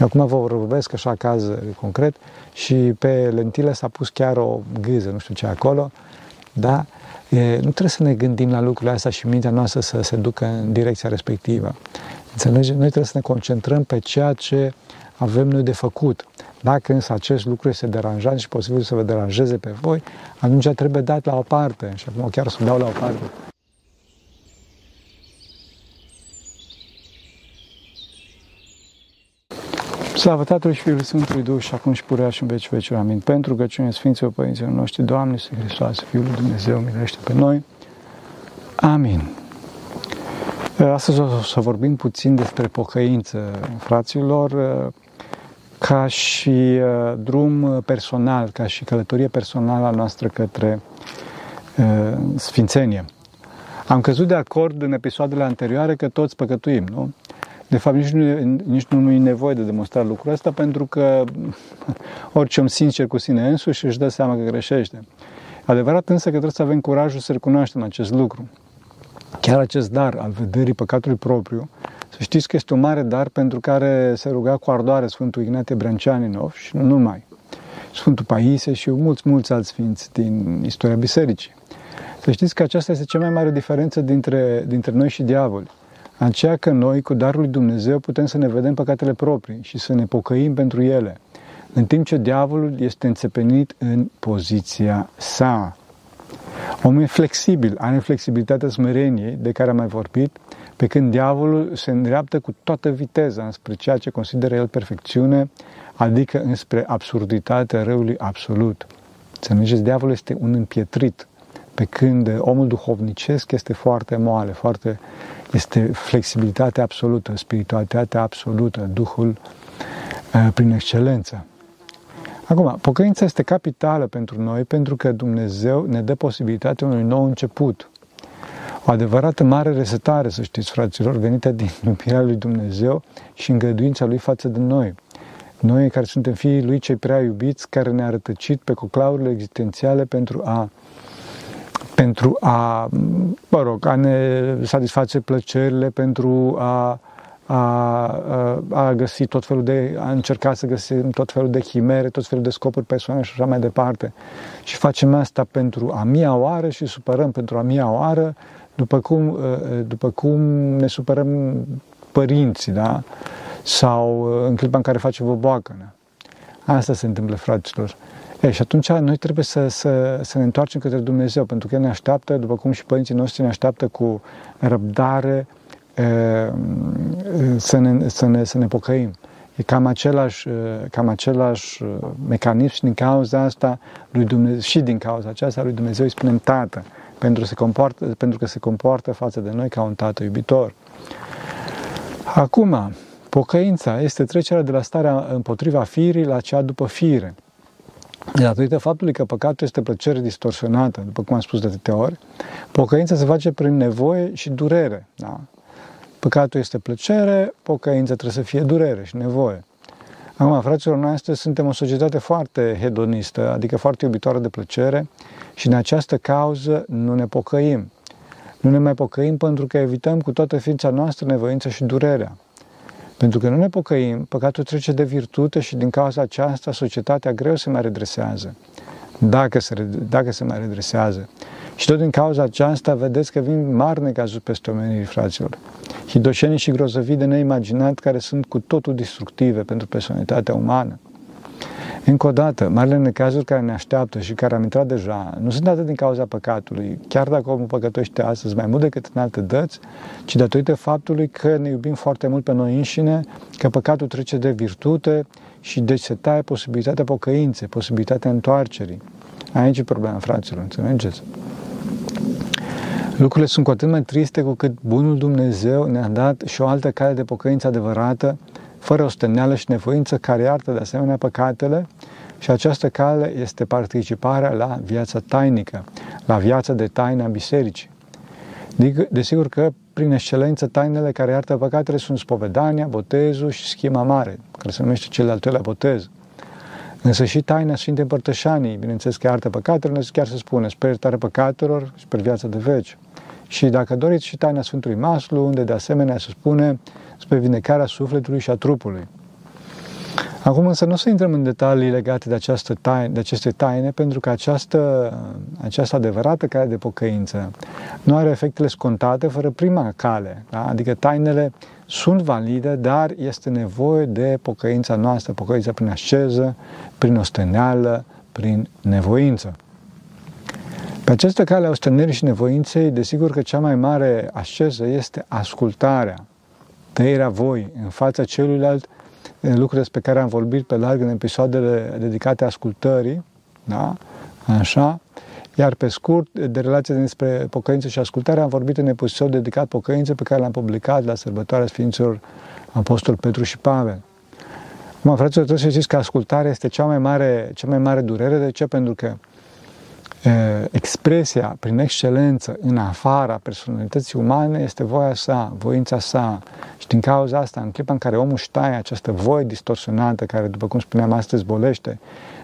Eu acum vă vorbesc așa caz concret și pe lentile s-a pus chiar o gâză, nu știu ce acolo, da? E, nu trebuie să ne gândim la lucrurile astea și mintea noastră să se ducă în direcția respectivă. Înțelegi? Noi trebuie să ne concentrăm pe ceea ce avem noi de făcut. Dacă însă acest lucru este deranjant și posibil să vă deranjeze pe voi, atunci trebuie dat la o parte. Și acum chiar să dau la o parte. Slavă Tatălui și Fiului Sfântului Duh și acum și purea și în veci veci. Amin. Pentru căciune Sfinților Părinților noștri, Doamne, Să Hristos, Fiul lui Dumnezeu, milește pe noi. Amin. Astăzi o să vorbim puțin despre pocăință, fraților, ca și uh, drum personal, ca și călătorie personală a noastră către uh, Sfințenie. Am căzut de acord în episoadele anterioare că toți păcătuim, nu? De fapt, nici nu, nici nu e nevoie de demonstrat lucrul ăsta, pentru că orice om sincer cu sine însuși își dă seama că greșește. Adevărat însă că trebuie să avem curajul să recunoaștem acest lucru. Chiar acest dar al vederii păcatului propriu, să știți că este un mare dar pentru care se ruga cu ardoare Sfântul Ignate Brânceaninov și nu numai. Sfântul Paise și mulți, mulți alți sfinți din istoria bisericii. Să știți că aceasta este cea mai mare diferență dintre, dintre noi și diavoli aceea că noi, cu darul lui Dumnezeu, putem să ne vedem păcatele proprii și să ne pocăim pentru ele, în timp ce diavolul este înțepenit în poziția sa. Omul e flexibil, are flexibilitatea smereniei de care am mai vorbit, pe când diavolul se îndreaptă cu toată viteza înspre ceea ce consideră el perfecțiune, adică înspre absurditatea răului absolut. Înțelegeți, diavolul este un împietrit, pe când omul duhovnicesc este foarte moale, foarte este flexibilitatea absolută, spiritualitatea absolută, Duhul uh, prin excelență. Acum, pocăința este capitală pentru noi pentru că Dumnezeu ne dă posibilitatea unui nou început. O adevărată mare resetare, să știți, fraților, venită din iubirea lui Dumnezeu și îngăduința lui față de noi. Noi care suntem fiii lui cei prea iubiți, care ne-a rătăcit pe coclaurile existențiale pentru a pentru a, mă rog, a ne satisface plăcerile, pentru a, a, a găsi tot felul de, a încerca să găsim tot felul de chimere, tot felul de scopuri personale și așa mai departe. Și facem asta pentru a mia oară și supărăm pentru a mia oară, după cum, după cum ne supărăm părinții, da? Sau în clipa în care face boboacă. Da? Asta se întâmplă, fraților. E, și atunci noi trebuie să, să, să ne întoarcem către Dumnezeu, pentru că El ne așteaptă, după cum și părinții noștri ne așteaptă cu răbdare e, să, ne, să, ne, să ne pocăim. E cam același, cam același mecanism și din cauza asta lui Dumnezeu, și din cauza aceasta lui Dumnezeu îi spunem Tată, pentru, se comportă, pentru că se comportă față de noi ca un Tată iubitor. Acum, pocăința este trecerea de la starea împotriva firii la cea după fire. Datorită faptului că păcatul este plăcere distorsionată, după cum am spus de atâtea ori, pocăința se face prin nevoie și durere. Da? Păcatul este plăcere, pocăința trebuie să fie durere și nevoie. Acum, fraților, noi astăzi suntem o societate foarte hedonistă, adică foarte iubitoare de plăcere și în această cauză nu ne pocăim. Nu ne mai pocăim pentru că evităm cu toată ființa noastră nevoința și durerea. Pentru că nu ne pocăim, păcatul trece de virtute și din cauza aceasta societatea greu se mai redresează. Dacă se, dacă se mai redresează. Și tot din cauza aceasta vedeți că vin mari necazuri peste omenii, fraților. Hidoșenii și grozăvii de neimaginat care sunt cu totul destructive pentru personalitatea umană. Încă o dată, marile necazuri care ne așteaptă și care am intrat deja, nu sunt atât din cauza păcatului, chiar dacă omul păcătoște astăzi mai mult decât în alte dăți, ci datorită faptului că ne iubim foarte mult pe noi înșine, că păcatul trece de virtute și deci se taie posibilitatea pocăinței, posibilitatea întoarcerii. Aici e problema, fraților, înțelegeți? Lucrurile sunt cu atât mai triste cu cât Bunul Dumnezeu ne-a dat și o altă cale de pocăință adevărată, fără osteneală și nevoință, care iartă de asemenea păcatele și această cale este participarea la viața tainică, la viața de taină a bisericii. Desigur că, prin excelență, tainele care iartă păcatele sunt spovedania, botezul și schima mare, care se numește cel de-al treilea botez. Însă și taina Sfintei Împărtășanii, bineînțeles că iartă păcatele, chiar se spune, sper iertarea păcatelor și sper viața de veci. Și dacă doriți și taina Sfântului Maslu, unde de asemenea se spune spre vindecarea sufletului și a trupului. Acum însă nu o să intrăm în detalii legate de, această taine, de aceste taine, pentru că această, această adevărată cale de pocăință nu are efectele scontate fără prima cale. Da? Adică tainele sunt valide, dar este nevoie de pocăința noastră, pocăința prin asceză, prin osteneală, prin nevoință. Pe această cale a ostenerii și nevoinței, desigur că cea mai mare asceză este ascultarea, tăierea voi în fața celuilalt, lucruri despre care am vorbit pe larg în episoadele dedicate ascultării, da? Așa. Iar pe scurt, de relația despre pocăință și ascultare, am vorbit în episod dedicat pocăință pe care l-am publicat la sărbătoarea Sfinților Apostol Petru și Pavel. Mă, fraților, trebuie să știți că ascultarea este cea mai mare, cea mai mare durere. De ce? Pentru că expresia prin excelență în afara personalității umane este voia sa, voința sa. Și din cauza asta, în clipa în care omul își taie această voie distorsionată, care, după cum spuneam astăzi, bolește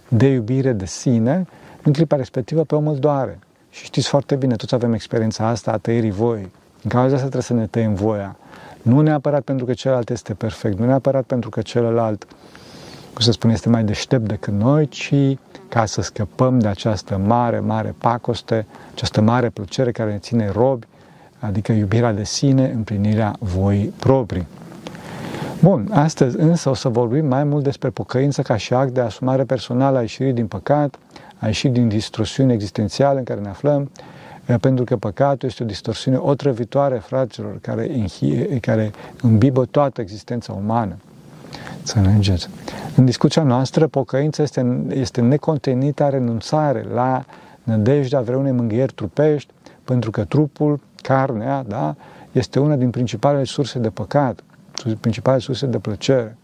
de iubire de sine, în clipa respectivă pe om îl doare. Și știți foarte bine, toți avem experiența asta a tăierii voii. În cauza asta trebuie să ne tăiem voia. Nu neapărat pentru că celălalt este perfect, nu neapărat pentru că celălalt, cum să spun, este mai deștept decât noi, ci ca să scăpăm de această mare, mare pacoste, această mare plăcere care ne ține robi, adică iubirea de sine, împlinirea voii proprii. Bun, astăzi însă o să vorbim mai mult despre pocăință ca și act de asumare personală a ieșirii din păcat, a ieși din distorsiune existențială în care ne aflăm, pentru că păcatul este o distorsiune otrăvitoare, fraților, care, care îmbibă toată existența umană. Să înțelegeți. În discuția noastră, pocăința este, este necontenită renunțare la nădejdea vreunei mânghieri trupești, pentru că trupul, carnea, da, este una din principalele surse de păcat, principalele surse de plăcere.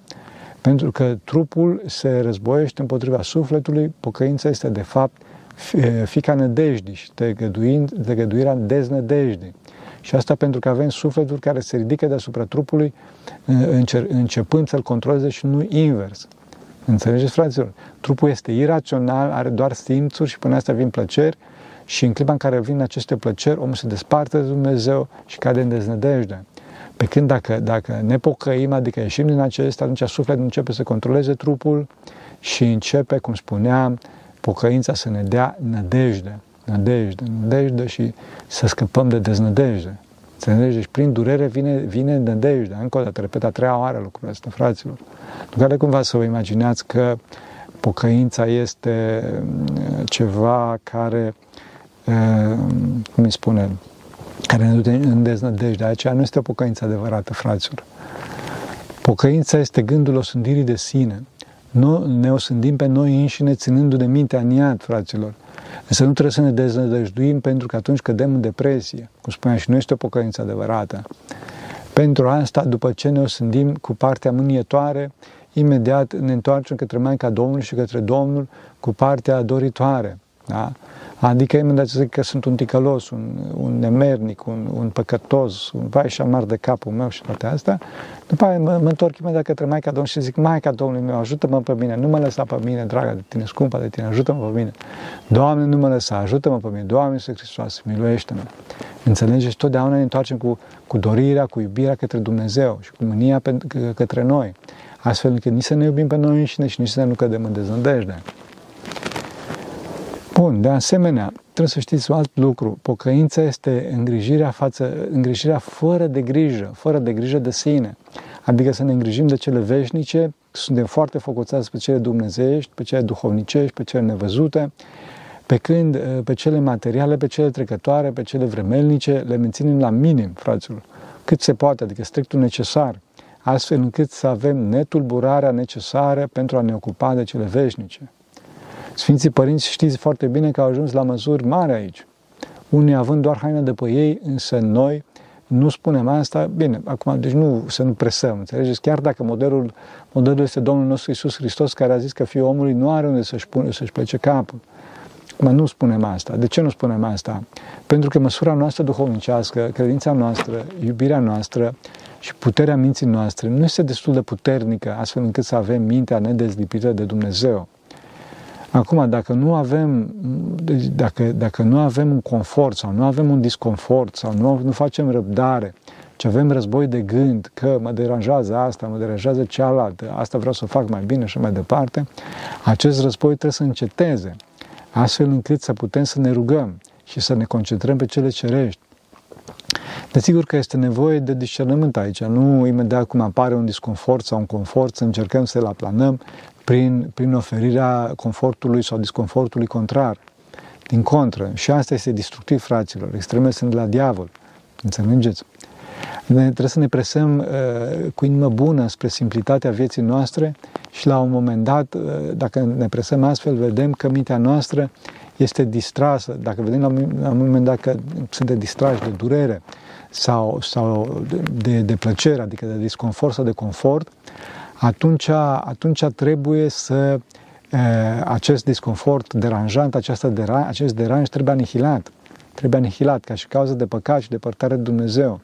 Pentru că trupul se războiește împotriva sufletului, pocăința este de fapt fica nădejdii și tegăduirea deznădejdii. Și asta pentru că avem sufletul care se ridică deasupra trupului începând să-l controleze și nu invers. Înțelegeți, fraților? Trupul este irațional, are doar simțuri și până asta vin plăceri și în clipa în care vin aceste plăceri, omul se desparte de Dumnezeu și cade în deznădejde. Pe când dacă, dacă ne pocăim, adică ieșim din acestea, atunci sufletul începe să controleze trupul și începe, cum spuneam, pocăința să ne dea nădejde, nădejde, nădejde și să scăpăm de deznădejde. Înțelegeți? Deci prin durere vine, vine nădejdea. Încă o dată, repet, a treia oară lucrul ăsta, fraților. Nu care cumva să vă imaginați că pocăința este mm, ceva care, mm, cum îi spune, care ne duce în deznădejde. Aceea nu este o pocăință adevărată, fraților. Pocăința este gândul osândirii de sine. Nu ne osândim pe noi înșine ținându de mintea în iad, fraților. Însă nu trebuie să ne deznădăjduim pentru că atunci cădem în depresie. Cum spuneam și nu este o pocăință adevărată. Pentru asta, după ce ne osândim cu partea mânietoare, imediat ne întoarcem către Maica Domnului și către Domnul cu partea doritoare. Da? Adică imediat să zic că sunt un ticălos, un, un nemernic, un, un păcătos, un vai și amar de capul meu și toate astea. După aia mă, mă întorc imediat către Maica Domnului și zic, Maica Domnului meu, ajută-mă pe mine, nu mă lăsa pe mine, dragă de tine, scumpa de tine, ajută-mă pe mine. Doamne, nu mă lăsa, ajută-mă pe mine, Doamne Iisus Hristos, miluiește-mă. Înțelegeți? Totdeauna ne întoarcem cu, cu dorirea, cu iubirea către Dumnezeu și cu mânia pe, către noi, astfel încât nici să ne iubim pe noi înșine și nici să nu cădem în deznădejde. Bun, de asemenea, trebuie să știți un alt lucru. Pocăința este îngrijirea, față, îngrijirea fără de grijă, fără de grijă de sine. Adică să ne îngrijim de cele veșnice, suntem foarte focusați pe cele dumnezeiești, pe cele duhovnicești, pe cele nevăzute, pe când pe cele materiale, pe cele trecătoare, pe cele vremelnice, le menținem la minim, fraților, cât se poate, adică strictul necesar, astfel încât să avem netulburarea necesară pentru a ne ocupa de cele veșnice. Sfinții părinți știți foarte bine că au ajuns la măsuri mari aici. Unii având doar haină de pe ei, însă noi nu spunem asta, bine, acum, deci nu să nu presăm, înțelegeți? Chiar dacă modelul, modelul este Domnul nostru Isus Hristos, care a zis că Fiul omului nu are unde să-și, pune, să-și plece capul. Acum nu spunem asta. De ce nu spunem asta? Pentru că măsura noastră duhovnicească, credința noastră, iubirea noastră și puterea minții noastre nu este destul de puternică astfel încât să avem mintea nedezlipită de Dumnezeu. Acum, dacă nu avem, deci dacă, dacă nu avem un confort sau nu avem un disconfort sau nu, nu facem răbdare ci avem război de gând că mă deranjează asta, mă deranjează cealaltă, asta vreau să fac mai bine și mai departe, acest război trebuie să înceteze, astfel încât să putem să ne rugăm și să ne concentrăm pe cele cerești. Desigur că este nevoie de discernământ aici, nu imediat cum apare un disconfort sau un confort să încercăm să-l aplanăm prin, prin oferirea confortului sau disconfortului contrar. Din contră, și asta este destructiv, fraților, extreme sunt la diavol, înțelegeți? Ne, trebuie să ne presăm uh, cu inimă bună spre simplitatea vieții noastre și la un moment dat, uh, dacă ne presăm astfel, vedem că mintea noastră este distrasă. Dacă vedem la un, la un moment dat că suntem distrași de durere sau, sau de, de, de plăcere, adică de disconfort sau de confort, atunci, atunci trebuie să acest disconfort deranjant, această deran, acest deranj trebuie anihilat. Trebuie anihilat ca și cauză de păcat și depărtare de Dumnezeu.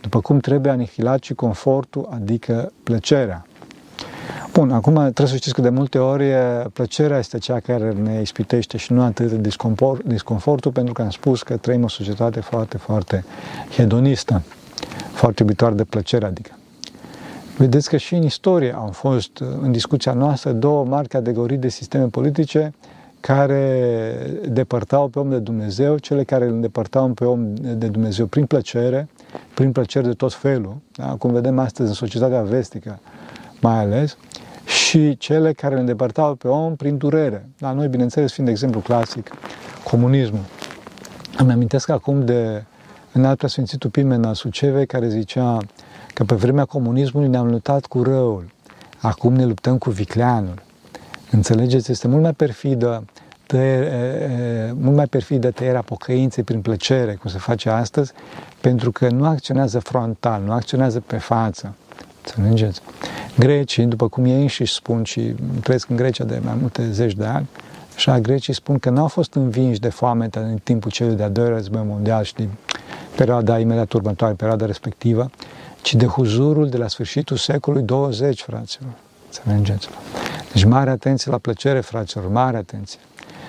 După cum trebuie anihilat și confortul, adică plăcerea. Bun, acum trebuie să știți că de multe ori plăcerea este cea care ne ispitește și nu atât disconfort, disconfortul, pentru că am spus că trăim o societate foarte, foarte hedonistă, foarte iubitoare de plăcere, adică. Vedeți că și în istorie au fost, în discuția noastră, două mari categorii de sisteme politice care depărtau pe om de Dumnezeu, cele care îl îndepărtau pe om de Dumnezeu prin plăcere, prin plăceri de tot felul, da? cum vedem astăzi în societatea vestică mai ales, și cele care îl îndepărtau pe om prin durere. La noi, bineînțeles, fiind de exemplu clasic, comunismul. Îmi amintesc acum de înalt Sfințitul Pimen al Sucevei, care zicea că pe vremea comunismului ne-am luptat cu răul, acum ne luptăm cu vicleanul. Înțelegeți? Este mult mai perfidă tăie, mult mai perfidă tăierea pocăinței prin plăcere, cum se face astăzi, pentru că nu acționează frontal, nu acționează pe față. Înțelegeți? Grecii, după cum ei înșiși spun și trăiesc în Grecia de mai multe zeci de ani, așa grecii spun că nu au fost învinși de foame în timpul celui de-a doilea război mondial și din perioada imediat următoare, perioada respectivă, ci de huzurul de la sfârșitul secolului 20, fraților. Înțelegeți? Deci mare atenție la plăcere, fraților, mare atenție.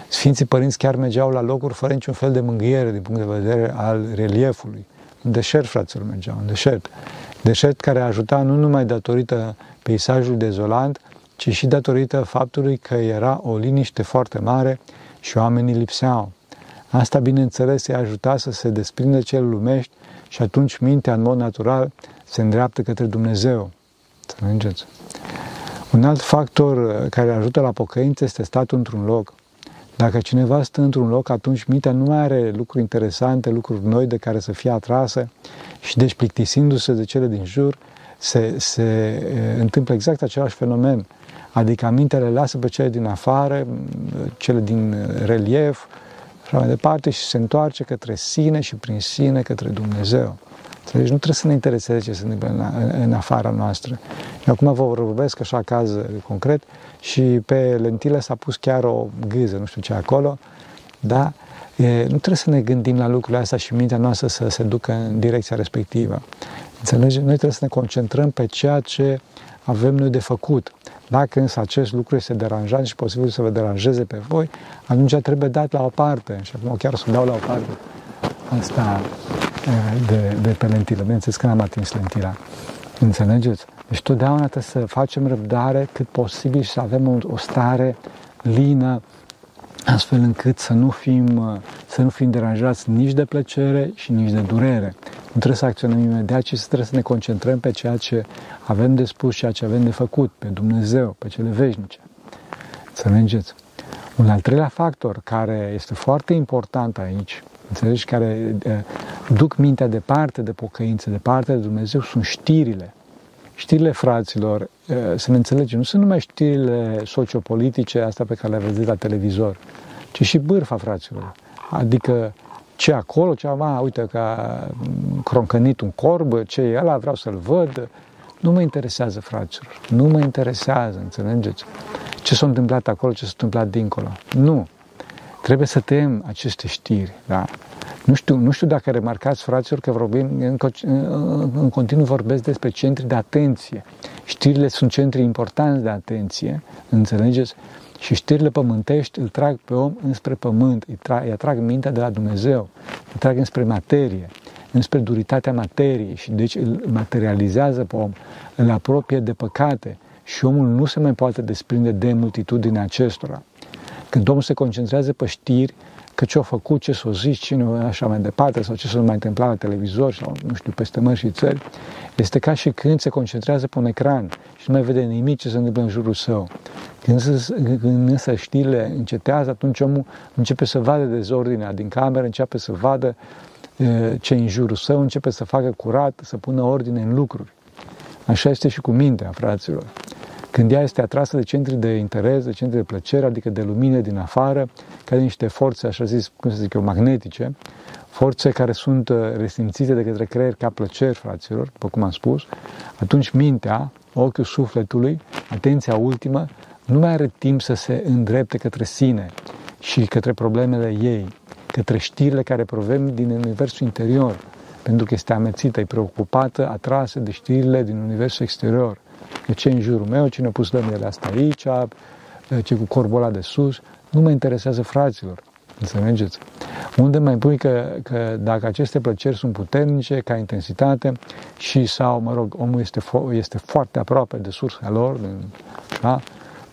Sfinții părinți chiar mergeau la locuri fără niciun fel de mângâiere din punct de vedere al reliefului. În deșert, fraților, mergeau, în deșert. Deșert care ajuta nu numai datorită peisajului dezolant, ci și datorită faptului că era o liniște foarte mare și oamenii lipseau. Asta, bineînțeles, îi ajuta să se desprindă cel lumești și atunci mintea, în mod natural, se îndreaptă către Dumnezeu. Înțelegeți? Un alt factor uh, care ajută la pocăință este statul într-un loc. Dacă cineva stă într-un loc, atunci mintea nu mai are lucruri interesante, lucruri noi de care să fie atrasă și deci plictisindu-se de cele din jur, se, se uh, întâmplă exact același fenomen. Adică mintea le lasă pe cele din afară, cele din uh, relief și mai departe și se întoarce către sine și prin sine către Dumnezeu. Deci nu trebuie să ne intereseze ce se întâmplă în, în afara noastră. Eu acum vă vorbesc așa caz concret și pe lentile s-a pus chiar o gâză, nu știu ce acolo, da? E, nu trebuie să ne gândim la lucrurile astea și mintea noastră să se ducă în direcția respectivă. Înțelegeți? Noi trebuie să ne concentrăm pe ceea ce avem noi de făcut. Dacă însă acest lucru este deranjant și posibil să vă deranjeze pe voi, atunci trebuie dat la o parte. Și acum chiar să dau la o parte asta de, de pe lentilă. Bineînțeles că n-am atins lentila. Înțelegeți? Deci totdeauna trebuie să facem răbdare cât posibil și să avem o, o stare lină, astfel încât să nu, fim, să nu fim deranjați nici de plăcere și nici de durere. Nu trebuie să acționăm imediat, ci trebuie să ne concentrăm pe ceea ce avem de spus, ceea ce avem de făcut, pe Dumnezeu, pe cele veșnice. Înțelegeți? Un al treilea factor care este foarte important aici înțelegi, care uh, duc mintea departe de pocăință, departe de Dumnezeu, sunt știrile. Știrile fraților, uh, să ne înțelegem, nu sunt numai știrile sociopolitice, astea pe care le vedeți la televizor, ci și bârfa fraților. Adică ce acolo, ce am, uite că a croncănit un corb, ce e ăla, vreau să-l văd. Nu mă interesează, fraților. Nu mă interesează, înțelegeți? Ce s-a întâmplat acolo, ce s-a întâmplat dincolo. Nu. Trebuie să tăiem aceste știri. Da? Nu știu, nu știu dacă remarcați, fraților, că vorbim, în, în continuu vorbesc despre centri de atenție. Știrile sunt centri importanți de atenție, înțelegeți? Și știrile pământești îl trag pe om înspre pământ, îi, tra- îi atrag mintea de la Dumnezeu, îi trag înspre materie. înspre duritatea materiei și deci îl materializează pe om, îl apropie de păcate și omul nu se mai poate desprinde de multitudinea acestora. Când omul se concentrează pe știri, că ce-a făcut, ce s-a zis, cine așa mai departe, sau ce s-a mai întâmplat la televizor, sau nu știu, peste mări și țări, este ca și când se concentrează pe un ecran și nu mai vede nimic ce se întâmplă în jurul său. Când, însă, când însă știrile încetează, atunci omul începe să vadă dezordinea din cameră, începe să vadă ce în jurul său, începe să facă curat, să pună ordine în lucruri. Așa este și cu mintea, fraților. Când ea este atrasă de centri de interes, de centri de plăcere, adică de lumine din afară, ca de niște forțe, așa zis, cum să zic eu, magnetice, forțe care sunt uh, resimțite de către creier ca plăceri, fraților, după cum am spus, atunci mintea, ochiul sufletului, atenția ultimă, nu mai are timp să se îndrepte către sine și către problemele ei, către știrile care provin din universul interior, pentru că este amețită, e preocupată, atrasă de știrile din universul exterior. De ce în jurul meu, cine a pus lămile astea aici, ce cu corbul ăla de sus, nu mă interesează fraților. Înțelegeți? Unde mai pui că, că dacă aceste plăceri sunt puternice ca intensitate și sau, mă rog, omul este, fo- este foarte aproape de sursa lor, de, da?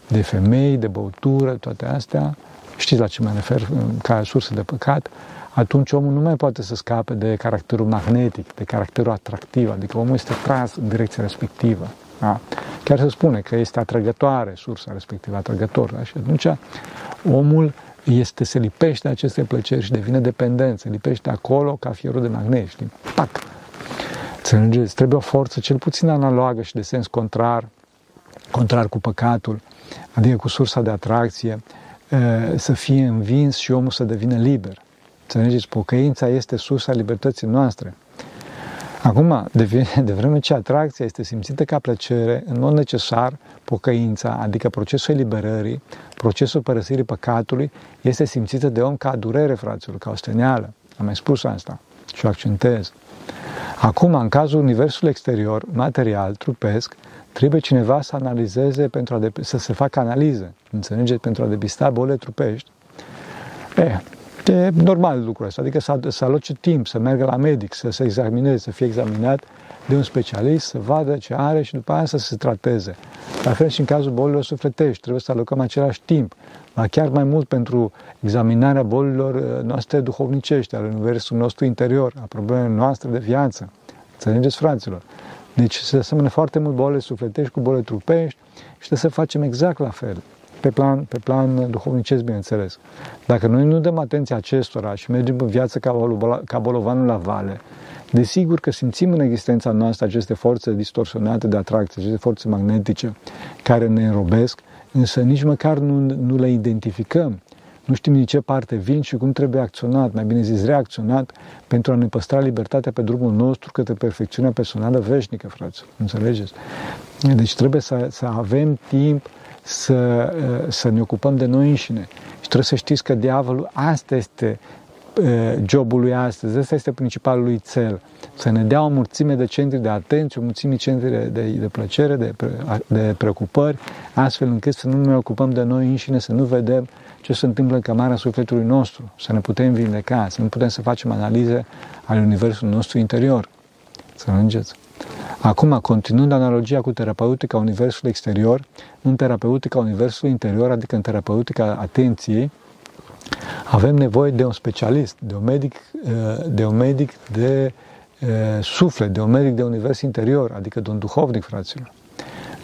de femei, de băutură, toate astea, știți la ce mă refer, ca sursă de păcat, atunci omul nu mai poate să scape de caracterul magnetic, de caracterul atractiv, adică omul este tras în direcția respectivă. Da? Chiar se spune că este atrăgătoare sursa respectivă, atrăgător. Da? Și atunci omul este, se lipește aceste plăceri și devine dependent, se lipește acolo ca fierul de magnet, știi? Pac! Înțelegeți? Trebuie o forță cel puțin analogă și de sens contrar, contrar cu păcatul, adică cu sursa de atracție, să fie învins și omul să devină liber. Înțelegeți? Pocăința este sursa libertății noastre. Acum, de, de vreme ce atracția este simțită ca plăcere, în mod necesar, pocăința, adică procesul eliberării, procesul părăsirii păcatului, este simțită de om ca durere, fraților, ca o steneală. Am mai spus asta și o accentez. Acum, în cazul universului exterior, material, trupesc, trebuie cineva să analizeze, pentru a de, să se facă analize, înțelegeți, pentru a depista bolile trupești. E, E normal lucrul ăsta, adică să, să aloce timp, să meargă la medic, să se examineze, să fie examinat de un specialist, să vadă ce are și după aia să se trateze. La fel și în cazul bolilor sufletești, trebuie să alocăm același timp, dar chiar mai mult pentru examinarea bolilor uh, noastre duhovnicești, al universului nostru interior, a problemelor noastre de viață. Înțelegeți, fraților? Deci se aseamănă foarte mult bolile sufletești cu bolile trupești și trebuie să facem exact la fel pe plan, pe plan duhovnicesc, bineînțeles. Dacă noi nu dăm atenție acestora și mergem în viață ca, ca bolovanul la vale, desigur că simțim în existența noastră aceste forțe distorsionate de atracție, aceste forțe magnetice care ne înrobesc, însă nici măcar nu, nu le identificăm. Nu știm din ce parte vin și cum trebuie acționat, mai bine zis reacționat, pentru a ne păstra libertatea pe drumul nostru către perfecțiunea personală veșnică, frate. Înțelegeți? Deci trebuie să, să avem timp să, să ne ocupăm de noi înșine. Și trebuie să știți că diavolul, asta este jobul lui astăzi, ăsta este principalul lui cel. Să ne dea o mulțime de centri de atenție, o mulțime de centri de, de, de plăcere, de, de preocupări, astfel încât să nu ne ocupăm de noi înșine, să nu vedem ce se întâmplă în camara sufletului nostru, să ne putem vindeca, să nu putem să facem analize ale universului nostru interior. Să înțelegeți? Acum, continuând analogia cu terapeutica universului exterior, în terapeutica universului interior, adică în terapeutica atenției, avem nevoie de un specialist, de un medic eh, de, un medic de eh, suflet, de un medic de univers interior, adică de un duhovnic, fraților.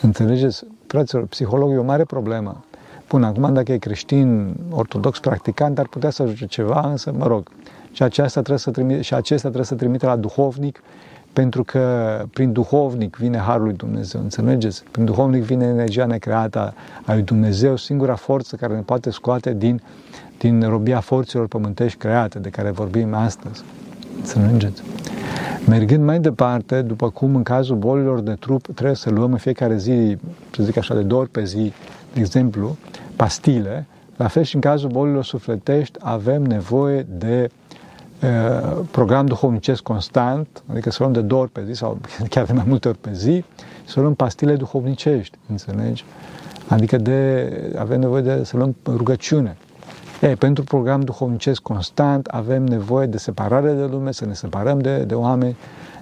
Înțelegeți? Fraților, psihologul e o mare problemă. Până acum, dacă e creștin, ortodox, practicant, ar putea să ajute ceva, însă, mă rog, și, aceasta trebuie să trimite, și acesta trebuie să trimite la duhovnic pentru că prin duhovnic vine Harul lui Dumnezeu, înțelegeți? Prin duhovnic vine energia necreată a lui Dumnezeu, singura forță care ne poate scoate din, din robia forțelor pământești create, de care vorbim astăzi. Înțelegeți? Mergând mai departe, după cum în cazul bolilor de trup trebuie să luăm în fiecare zi, să zic așa, de două ori pe zi, de exemplu, pastile, la fel și în cazul bolilor sufletești avem nevoie de program duhovnicesc constant, adică să luăm de două ori pe zi sau chiar de mai multe ori pe zi, să luăm pastile duhovnicești, înțelegi? Adică de, avem nevoie de să luăm rugăciune. E, pentru program duhovnicesc constant avem nevoie de separare de lume, să ne separăm de, de oameni,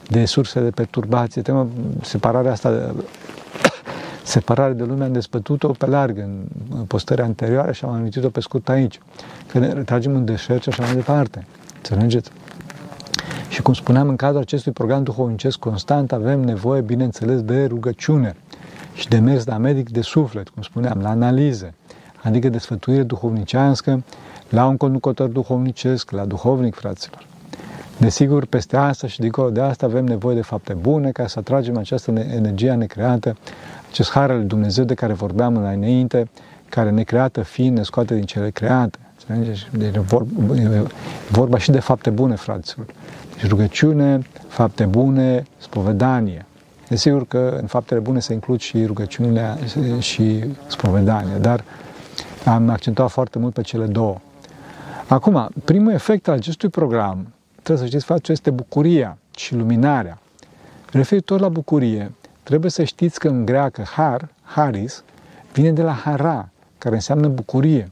de surse de perturbație. Tema, separarea asta, de, separare de lume am despătut-o pe larg în, în postări anterioare și am amintit-o pe scurt aici. Că ne retragem în deșert și așa mai departe. Înțelegeți? Și cum spuneam, în cadrul acestui program duhovnicesc constant avem nevoie, bineînțeles, de rugăciune și de mers la medic de suflet, cum spuneam, la analize, adică de sfătuire duhovnicească la un conducător duhovnicesc, la duhovnic, fraților. Desigur, peste asta și dincolo de asta avem nevoie de fapte bune ca să atragem această energie necreată, acest har al Dumnezeu de care vorbeam înainte, care necreată fiind ne scoate din cele create. Deci e vorba, e vorba și de fapte bune, fraților. Deci rugăciune, fapte bune, spovedanie. Desigur că în faptele bune se includ și rugăciunile și spovedania, dar am accentuat foarte mult pe cele două. Acum, primul efect al acestui program, trebuie să știți, face este bucuria și luminarea. Referitor la bucurie, trebuie să știți că în greacă har, haris, vine de la hara, care înseamnă bucurie.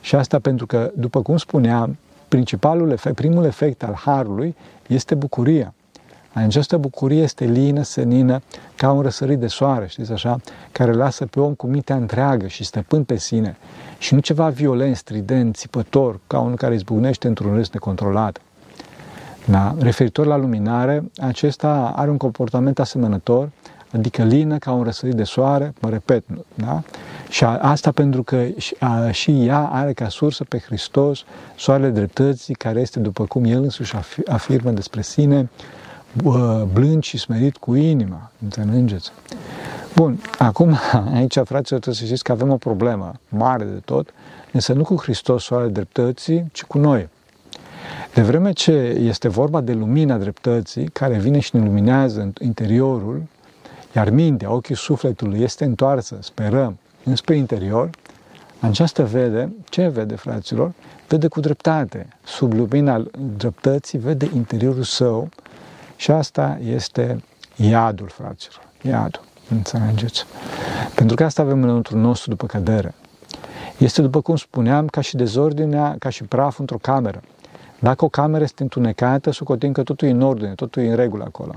Și asta pentru că, după cum spuneam, principalul efect, primul efect al harului este bucuria. Această bucurie este lină, senină, ca un răsărit de soare, știți așa, care lasă pe om cu mintea întreagă și stăpân pe sine și nu ceva violent, strident, țipător, ca unul care izbucnește într-un râs necontrolat. Da? Referitor la luminare, acesta are un comportament asemănător, adică lină ca un răsărit de soare, mă repet, da? Și asta pentru că și ea are ca sursă pe Hristos, soarele dreptății, care este, după cum El însuși afirmă despre sine, blând și smerit cu inima. Înțelegeți? Bun, acum aici, fraților, trebuie să știți că avem o problemă mare de tot, însă nu cu Hristos soarele dreptății, ci cu noi. De vreme ce este vorba de lumina dreptății, care vine și ne luminează în interiorul, iar mintea, ochii sufletului este întoarsă, sperăm, înspre interior, aceasta vede, ce vede, fraților? Vede cu dreptate. Sub lumina dreptății vede interiorul său și asta este iadul, fraților. Iadul. Înțelegeți? Pentru că asta avem înăuntru nostru după cădere. Este, după cum spuneam, ca și dezordinea, ca și praf într-o cameră. Dacă o cameră este întunecată, socotim că totul e în ordine, totul e în regulă acolo.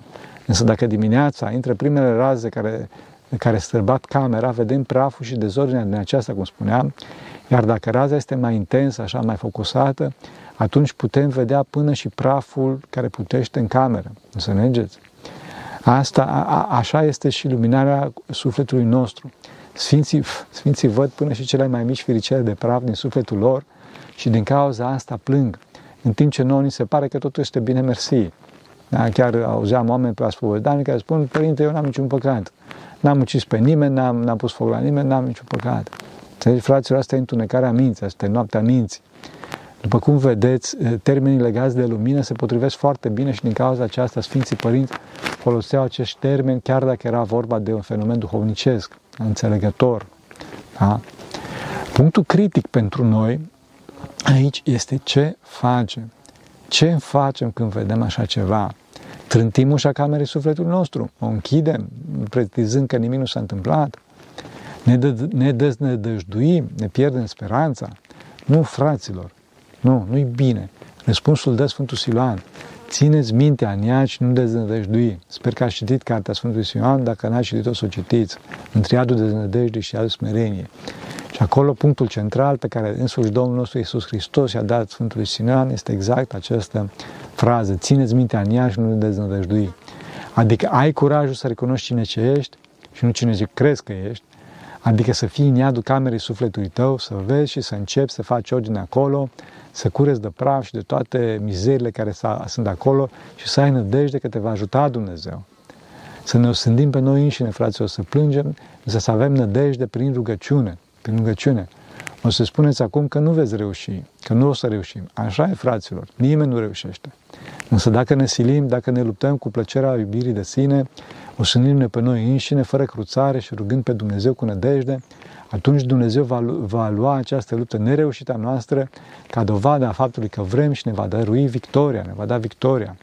Însă dacă dimineața intră primele raze care, care străbat camera, vedem praful și dezordinea din aceasta, cum spuneam, iar dacă raza este mai intensă, așa mai focusată, atunci putem vedea până și praful care putește în cameră. Înțelegeți? Asta, a, așa este și luminarea sufletului nostru. Sfinții, Sfinții văd până și cele mai mici firicele de praf din sufletul lor și din cauza asta plâng. În timp ce nouă ni se pare că totul este bine mersi. Da? Chiar auzeam oameni pe aspovedani care spun, Părinte, eu n-am niciun păcat. N-am ucis pe nimeni, n-am, n-am pus foc la nimeni, n-am niciun păcat. Înțelegi, fraților, asta e întunecarea minții, asta e noaptea minții. După cum vedeți, termenii legați de lumină se potrivesc foarte bine și din cauza aceasta Sfinții Părinți foloseau acești termeni chiar dacă era vorba de un fenomen duhovnicesc, înțelegător. Da? Punctul critic pentru noi aici este ce facem. Ce facem când vedem așa ceva? Trântim ușa camerei sufletului nostru, o închidem, pretizând că nimic nu s-a întâmplat, ne, dă, ne deznădăjduim, ne pierdem speranța. Nu, fraților, nu, nu-i bine. Răspunsul dă Sfântul Siloan. Țineți mintea în ea și nu deznădăjdui. Sper că ați citit cartea Sfântului Siloan, dacă n-ați citit-o, să o citiți. Între iadul deznădejde și iadul smerenie. Și acolo punctul central pe care însuși Domnul nostru Iisus Hristos i-a dat Sfântului Siloan este exact această frază. Țineți mintea în ea și nu deznădăjdui. Adică ai curajul să recunoști cine ce ești și nu cine ce crezi că ești, adică să fii în iadul camerei sufletului tău, să vezi și să începi să faci ordine acolo, să cureți de praf și de toate mizerile care sunt acolo și să ai nădejde că te va ajuta Dumnezeu. Să ne osândim pe noi înșine, fraților, să plângem, însă să avem nădejde prin rugăciune, prin rugăciune. O să spuneți acum că nu veți reuși, că nu o să reușim. Așa e, fraților, nimeni nu reușește. Însă dacă ne silim, dacă ne luptăm cu plăcerea iubirii de sine, o să ne pe noi înșine, fără cruțare și rugând pe Dumnezeu cu nădejde, atunci Dumnezeu va, va lua această luptă nereușită noastră ca dovadă a faptului că vrem și ne va dărui victoria, ne va da victoria.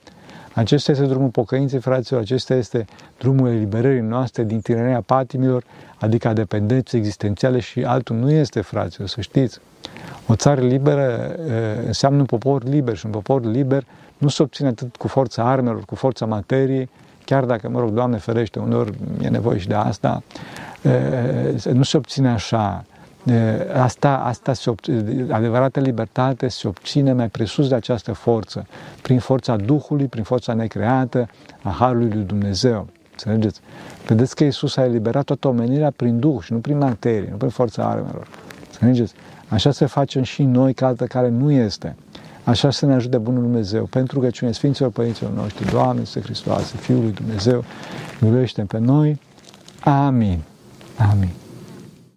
Acesta este drumul pocăinței, fraților, acesta este drumul eliberării noastre din tirania patimilor, adică a dependenței existențiale și altul nu este, fraților, să știți. O țară liberă înseamnă un popor liber și un popor liber nu se obține atât cu forța armelor, cu forța materiei, chiar dacă, mă rog, Doamne ferește, uneori e nevoie și de asta, nu se obține așa. Asta, asta se obține, adevărată libertate se obține mai presus de această forță, prin forța Duhului, prin forța necreată a Harului lui Dumnezeu. Înțelegeți? Vedeți că Iisus a eliberat toată omenirea prin Duh și nu prin materie, nu prin forța armelor. Înțelegeți? Așa se facem și noi ca altă care nu este. Așa să ne ajute Bunul Dumnezeu, pentru că cine Sfinților Părinților noștri, Doamne, Să Hristoase, Fiul lui Dumnezeu, miluiește pe noi. Amin. Amin.